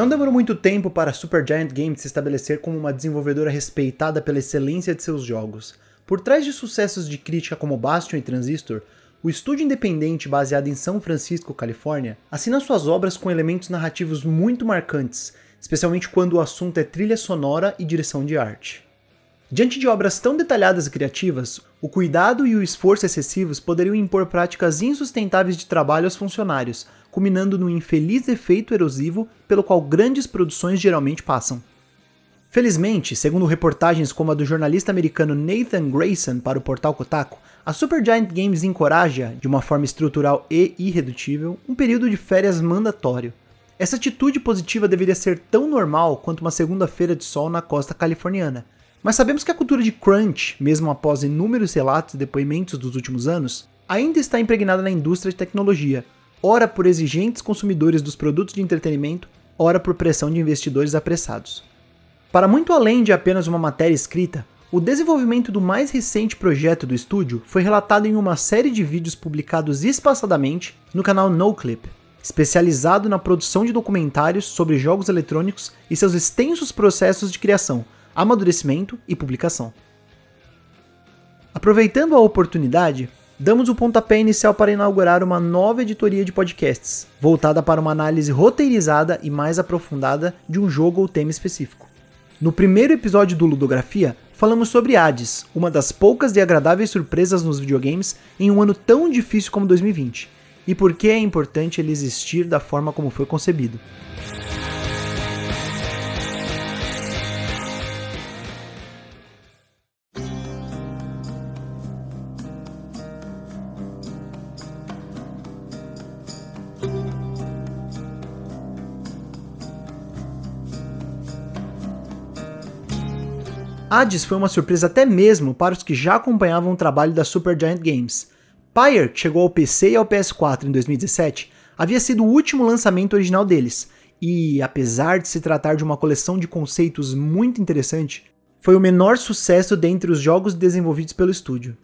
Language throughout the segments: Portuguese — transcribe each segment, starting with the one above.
Não demorou muito tempo para a Supergiant Games se estabelecer como uma desenvolvedora respeitada pela excelência de seus jogos. Por trás de sucessos de crítica como Bastion e Transistor, o estúdio independente baseado em São Francisco, Califórnia, assina suas obras com elementos narrativos muito marcantes, especialmente quando o assunto é trilha sonora e direção de arte. Diante de obras tão detalhadas e criativas, o cuidado e o esforço excessivos poderiam impor práticas insustentáveis de trabalho aos funcionários, culminando no infeliz efeito erosivo pelo qual grandes produções geralmente passam. Felizmente, segundo reportagens como a do jornalista americano Nathan Grayson para o portal Kotaku, a Supergiant Games encoraja, de uma forma estrutural e irredutível, um período de férias mandatório. Essa atitude positiva deveria ser tão normal quanto uma segunda-feira de sol na costa californiana, mas sabemos que a cultura de crunch, mesmo após inúmeros relatos e depoimentos dos últimos anos, ainda está impregnada na indústria de tecnologia, ora por exigentes consumidores dos produtos de entretenimento, ora por pressão de investidores apressados. Para muito além de apenas uma matéria escrita, o desenvolvimento do mais recente projeto do estúdio foi relatado em uma série de vídeos publicados espaçadamente no canal NoClip, especializado na produção de documentários sobre jogos eletrônicos e seus extensos processos de criação, amadurecimento e publicação. Aproveitando a oportunidade, damos o pontapé inicial para inaugurar uma nova editoria de podcasts, voltada para uma análise roteirizada e mais aprofundada de um jogo ou tema específico. No primeiro episódio do Ludografia, falamos sobre Hades, uma das poucas e agradáveis surpresas nos videogames em um ano tão difícil como 2020, e por que é importante ele existir da forma como foi concebido. Hades foi uma surpresa até mesmo para os que já acompanhavam o trabalho da Supergiant Games. Pyre, que chegou ao PC e ao PS4 em 2017, havia sido o último lançamento original deles, e, apesar de se tratar de uma coleção de conceitos muito interessante, foi o menor sucesso dentre os jogos desenvolvidos pelo estúdio.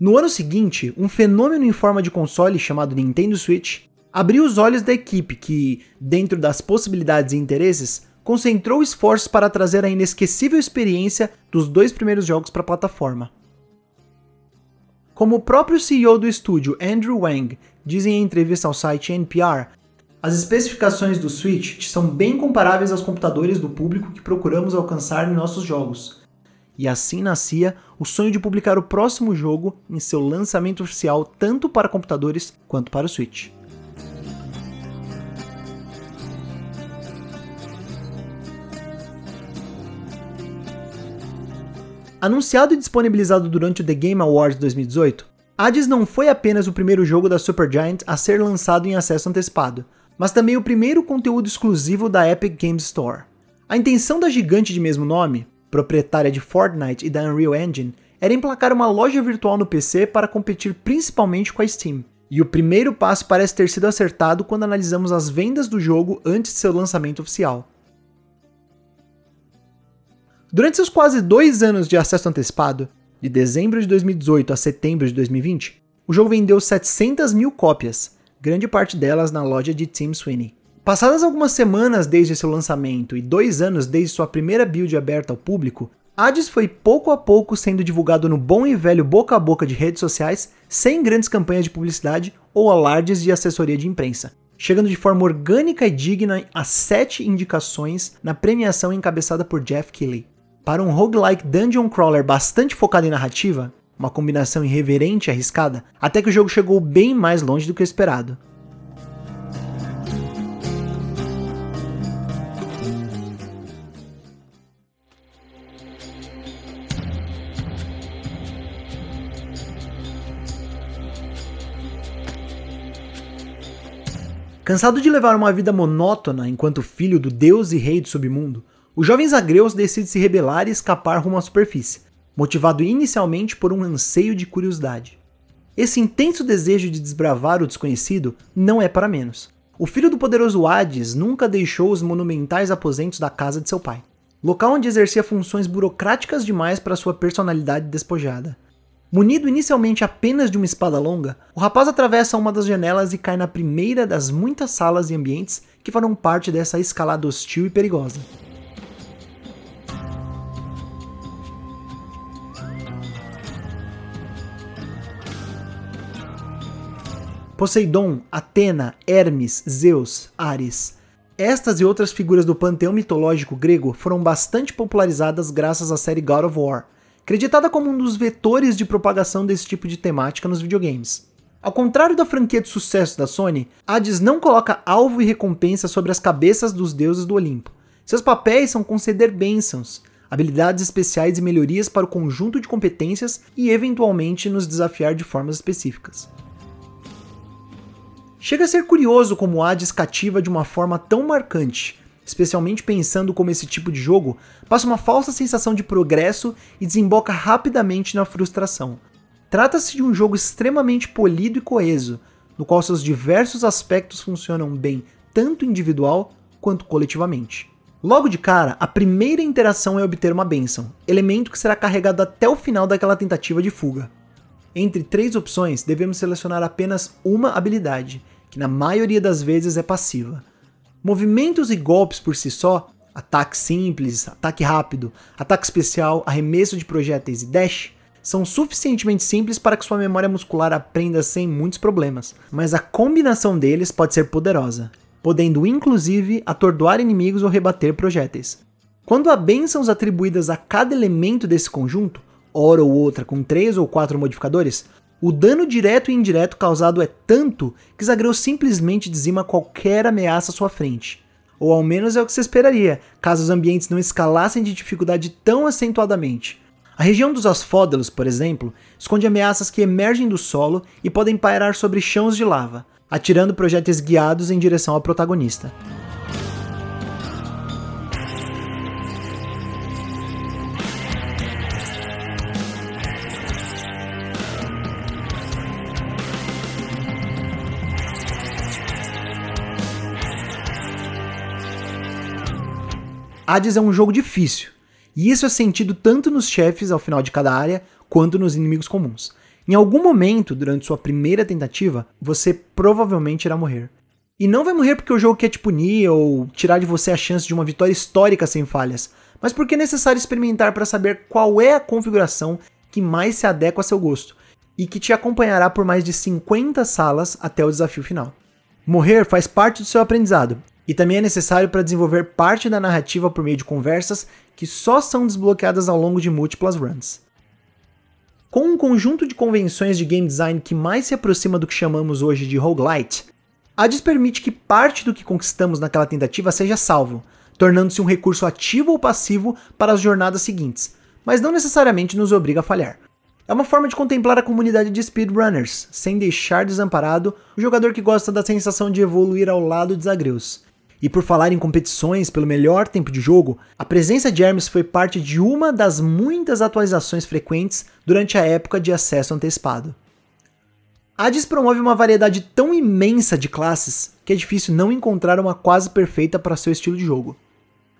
No ano seguinte, um fenômeno em forma de console chamado Nintendo Switch abriu os olhos da equipe que, dentro das possibilidades e interesses, concentrou esforços para trazer a inesquecível experiência dos dois primeiros jogos para a plataforma. Como o próprio CEO do estúdio, Andrew Wang, diz em entrevista ao site NPR, as especificações do Switch são bem comparáveis aos computadores do público que procuramos alcançar em nossos jogos. E assim nascia o sonho de publicar o próximo jogo em seu lançamento oficial tanto para computadores quanto para o Switch. Anunciado e disponibilizado durante o The Game Awards 2018, Hades não foi apenas o primeiro jogo da Supergiant a ser lançado em acesso antecipado, mas também o primeiro conteúdo exclusivo da Epic Games Store. A intenção da gigante de mesmo nome, proprietária de Fortnite e da Unreal Engine, era emplacar uma loja virtual no PC para competir principalmente com a Steam. E o primeiro passo parece ter sido acertado quando analisamos as vendas do jogo antes de seu lançamento oficial. Durante seus quase dois anos de acesso antecipado, de dezembro de 2018 a setembro de 2020, o jogo vendeu 700 mil cópias, grande parte delas na loja de Tim Sweeney. Passadas algumas semanas desde seu lançamento e dois anos desde sua primeira build aberta ao público, Hades foi pouco a pouco sendo divulgado no bom e velho boca a boca de redes sociais, sem grandes campanhas de publicidade ou alardes de assessoria de imprensa, chegando de forma orgânica e digna a sete indicações na premiação encabeçada por Jeff Keighley. Para um roguelike dungeon crawler bastante focado em narrativa, uma combinação irreverente e arriscada, até que o jogo chegou bem mais longe do que o esperado. Cansado de levar uma vida monótona enquanto filho do deus e rei do submundo, o jovem Zagreus decide se rebelar e escapar rumo à superfície, motivado inicialmente por um anseio de curiosidade. Esse intenso desejo de desbravar o desconhecido não é para menos. O filho do poderoso Hades nunca deixou os monumentais aposentos da casa de seu pai, local onde exercia funções burocráticas demais para sua personalidade despojada. Munido inicialmente apenas de uma espada longa, o rapaz atravessa uma das janelas e cai na primeira das muitas salas e ambientes que farão parte dessa escalada hostil e perigosa. Poseidon, Atena, Hermes, Zeus, Ares. Estas e outras figuras do panteão mitológico grego foram bastante popularizadas graças à série God of War, acreditada como um dos vetores de propagação desse tipo de temática nos videogames. Ao contrário da franquia de sucesso da Sony, Hades não coloca alvo e recompensa sobre as cabeças dos deuses do Olimpo. Seus papéis são conceder bênçãos, habilidades especiais e melhorias para o conjunto de competências e eventualmente nos desafiar de formas específicas. Chega a ser curioso como Hades cativa de uma forma tão marcante, especialmente pensando como esse tipo de jogo passa uma falsa sensação de progresso e desemboca rapidamente na frustração. Trata-se de um jogo extremamente polido e coeso, no qual seus diversos aspectos funcionam bem tanto individual quanto coletivamente. Logo de cara, a primeira interação é obter uma benção, elemento que será carregado até o final daquela tentativa de fuga. Entre três opções, devemos selecionar apenas uma habilidade, que na maioria das vezes é passiva. Movimentos e golpes por si só, ataque simples, ataque rápido, ataque especial, arremesso de projéteis e dash, são suficientemente simples para que sua memória muscular aprenda sem muitos problemas, mas a combinação deles pode ser poderosa, podendo inclusive atordoar inimigos ou rebater projéteis. Quando há bênçãos atribuídas a cada elemento desse conjunto, hora ou outra com 3 ou 4 modificadores, o dano direto e indireto causado é tanto que Zagreus simplesmente dizima qualquer ameaça à sua frente. Ou ao menos é o que se esperaria, caso os ambientes não escalassem de dificuldade tão acentuadamente. A região dos Asfódelos, por exemplo, esconde ameaças que emergem do solo e podem pairar sobre chãos de lava, atirando projéteis guiados em direção ao protagonista. Hades é um jogo difícil, e isso é sentido tanto nos chefes ao final de cada área, quanto nos inimigos comuns. Em algum momento, durante sua primeira tentativa, você provavelmente irá morrer. E não vai morrer porque o jogo quer te punir ou tirar de você a chance de uma vitória histórica sem falhas, mas porque é necessário experimentar para saber qual é a configuração que mais se adequa a seu gosto e que te acompanhará por mais de 50 salas até o desafio final. Morrer faz parte do seu aprendizado e também é necessário para desenvolver parte da narrativa por meio de conversas que só são desbloqueadas ao longo de múltiplas runs. Com um conjunto de convenções de game design que mais se aproxima do que chamamos hoje de roguelite, Hades permite que parte do que conquistamos naquela tentativa seja salvo, tornando-se um recurso ativo ou passivo para as jornadas seguintes, mas não necessariamente nos obriga a falhar. É uma forma de contemplar a comunidade de speedrunners, sem deixar desamparado o jogador que gosta da sensação de evoluir ao lado de Zagreus. E por falar em competições pelo melhor tempo de jogo, a presença de Hermes foi parte de uma das muitas atualizações frequentes durante a época de acesso antecipado. Hades promove uma variedade tão imensa de classes que é difícil não encontrar uma quase perfeita para seu estilo de jogo.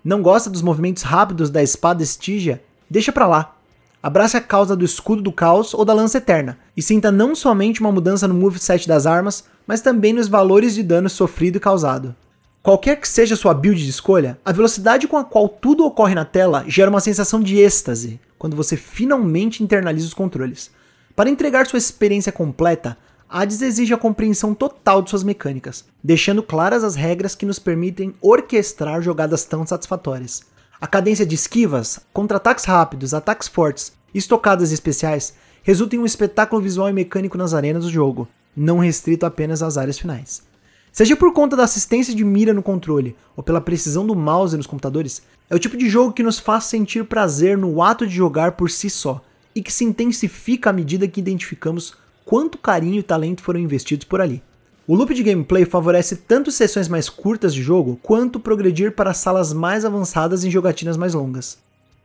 Não gosta dos movimentos rápidos da espada Stygia? Deixa pra lá. Abrace a causa do escudo do caos ou da lança eterna, e sinta não somente uma mudança no moveset das armas, mas também nos valores de dano sofrido e causado. Qualquer que seja sua build de escolha, a velocidade com a qual tudo ocorre na tela gera uma sensação de êxtase quando você finalmente internaliza os controles. Para entregar sua experiência completa, Hades exige a compreensão total de suas mecânicas, deixando claras as regras que nos permitem orquestrar jogadas tão satisfatórias. A cadência de esquivas, contra-ataques rápidos, ataques fortes e estocadas especiais resulta em um espetáculo visual e mecânico nas arenas do jogo, não restrito apenas às áreas finais. Seja por conta da assistência de mira no controle ou pela precisão do mouse nos computadores, é o tipo de jogo que nos faz sentir prazer no ato de jogar por si só e que se intensifica à medida que identificamos quanto carinho e talento foram investidos por ali. O loop de gameplay favorece tanto sessões mais curtas de jogo quanto progredir para salas mais avançadas em jogatinas mais longas.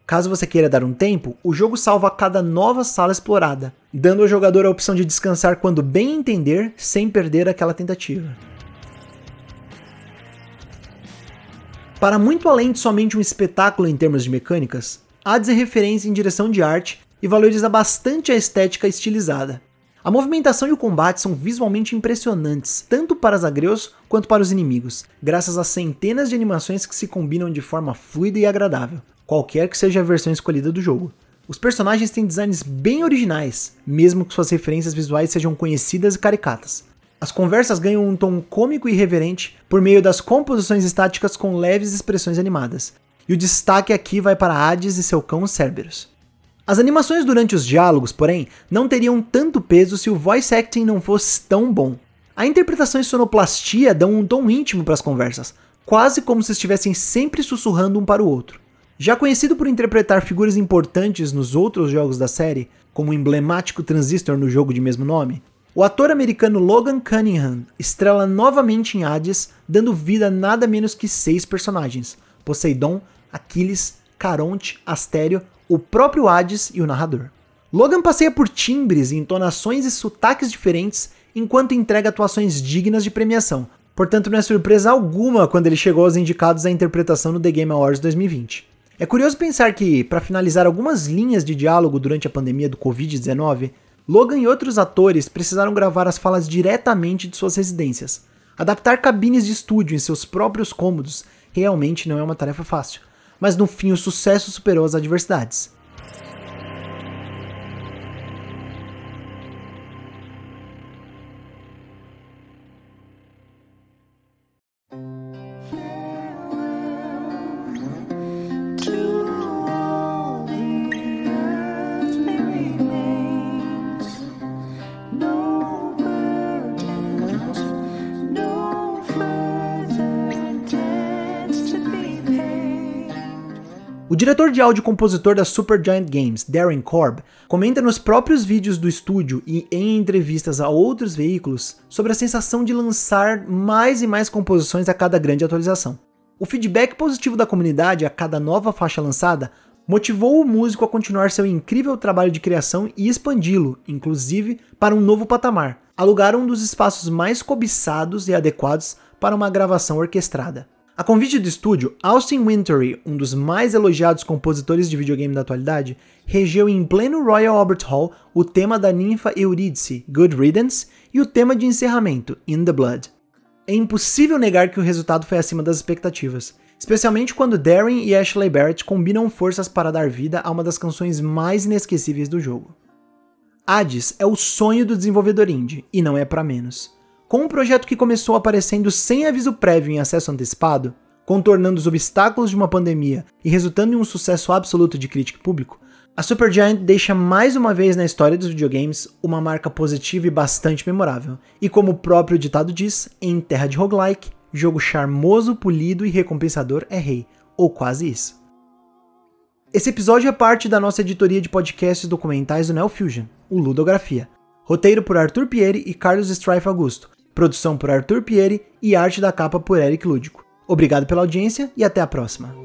Caso você queira dar um tempo, o jogo salva cada nova sala explorada, dando ao jogador a opção de descansar quando bem entender sem perder aquela tentativa. Para muito além de somente um espetáculo em termos de mecânicas, Hades é referência em direção de arte e valoriza bastante a estética estilizada. A movimentação e o combate são visualmente impressionantes, tanto para os agreus quanto para os inimigos, graças a centenas de animações que se combinam de forma fluida e agradável, qualquer que seja a versão escolhida do jogo. Os personagens têm designs bem originais, mesmo que suas referências visuais sejam conhecidas e caricatas. As conversas ganham um tom cômico e irreverente por meio das composições estáticas com leves expressões animadas. E o destaque aqui vai para Hades e seu cão Cerberus. As animações durante os diálogos, porém, não teriam tanto peso se o voice acting não fosse tão bom. A interpretação e sonoplastia dão um tom íntimo para as conversas, quase como se estivessem sempre sussurrando um para o outro. Já conhecido por interpretar figuras importantes nos outros jogos da série, como o emblemático Transistor no jogo de mesmo nome, o ator americano Logan Cunningham estrela novamente em Hades, dando vida a nada menos que seis personagens: Poseidon, Aquiles, Caronte, Astério, o próprio Hades e o narrador. Logan passeia por timbres, entonações e sotaques diferentes enquanto entrega atuações dignas de premiação. Portanto, não é surpresa alguma quando ele chegou aos indicados à interpretação no The Game Awards 2020. É curioso pensar que, para finalizar algumas linhas de diálogo durante a pandemia do Covid-19, Logan e outros atores precisaram gravar as falas diretamente de suas residências. Adaptar cabines de estúdio em seus próprios cômodos realmente não é uma tarefa fácil mas no fim o sucesso superou as adversidades. Diretor de áudio e compositor da Supergiant Games, Darren Korb, comenta nos próprios vídeos do estúdio e em entrevistas a outros veículos sobre a sensação de lançar mais e mais composições a cada grande atualização. O feedback positivo da comunidade a cada nova faixa lançada motivou o músico a continuar seu incrível trabalho de criação e expandi-lo, inclusive, para um novo patamar, alugar um dos espaços mais cobiçados e adequados para uma gravação orquestrada. A convite do estúdio, Austin Wintory, um dos mais elogiados compositores de videogame da atualidade, regeu em pleno Royal Albert Hall o tema da ninfa Eurídice, Good Riddance, e o tema de encerramento, In the Blood. É impossível negar que o resultado foi acima das expectativas, especialmente quando Darren e Ashley Barrett combinam forças para dar vida a uma das canções mais inesquecíveis do jogo. Hades é o sonho do desenvolvedor indie, e não é para menos. Com um projeto que começou aparecendo sem aviso prévio em acesso antecipado, contornando os obstáculos de uma pandemia e resultando em um sucesso absoluto de crítica e público, a Supergiant deixa mais uma vez na história dos videogames uma marca positiva e bastante memorável. E como o próprio ditado diz, em terra de roguelike, jogo charmoso, polido e recompensador é rei, ou quase isso. Esse episódio é parte da nossa editoria de podcasts documentais do Neo Fusion, o Ludografia. Roteiro por Arthur Pieri e Carlos Strife Augusto, Produção por Arthur Pieri e arte da capa por Eric Lúdico. Obrigado pela audiência e até a próxima.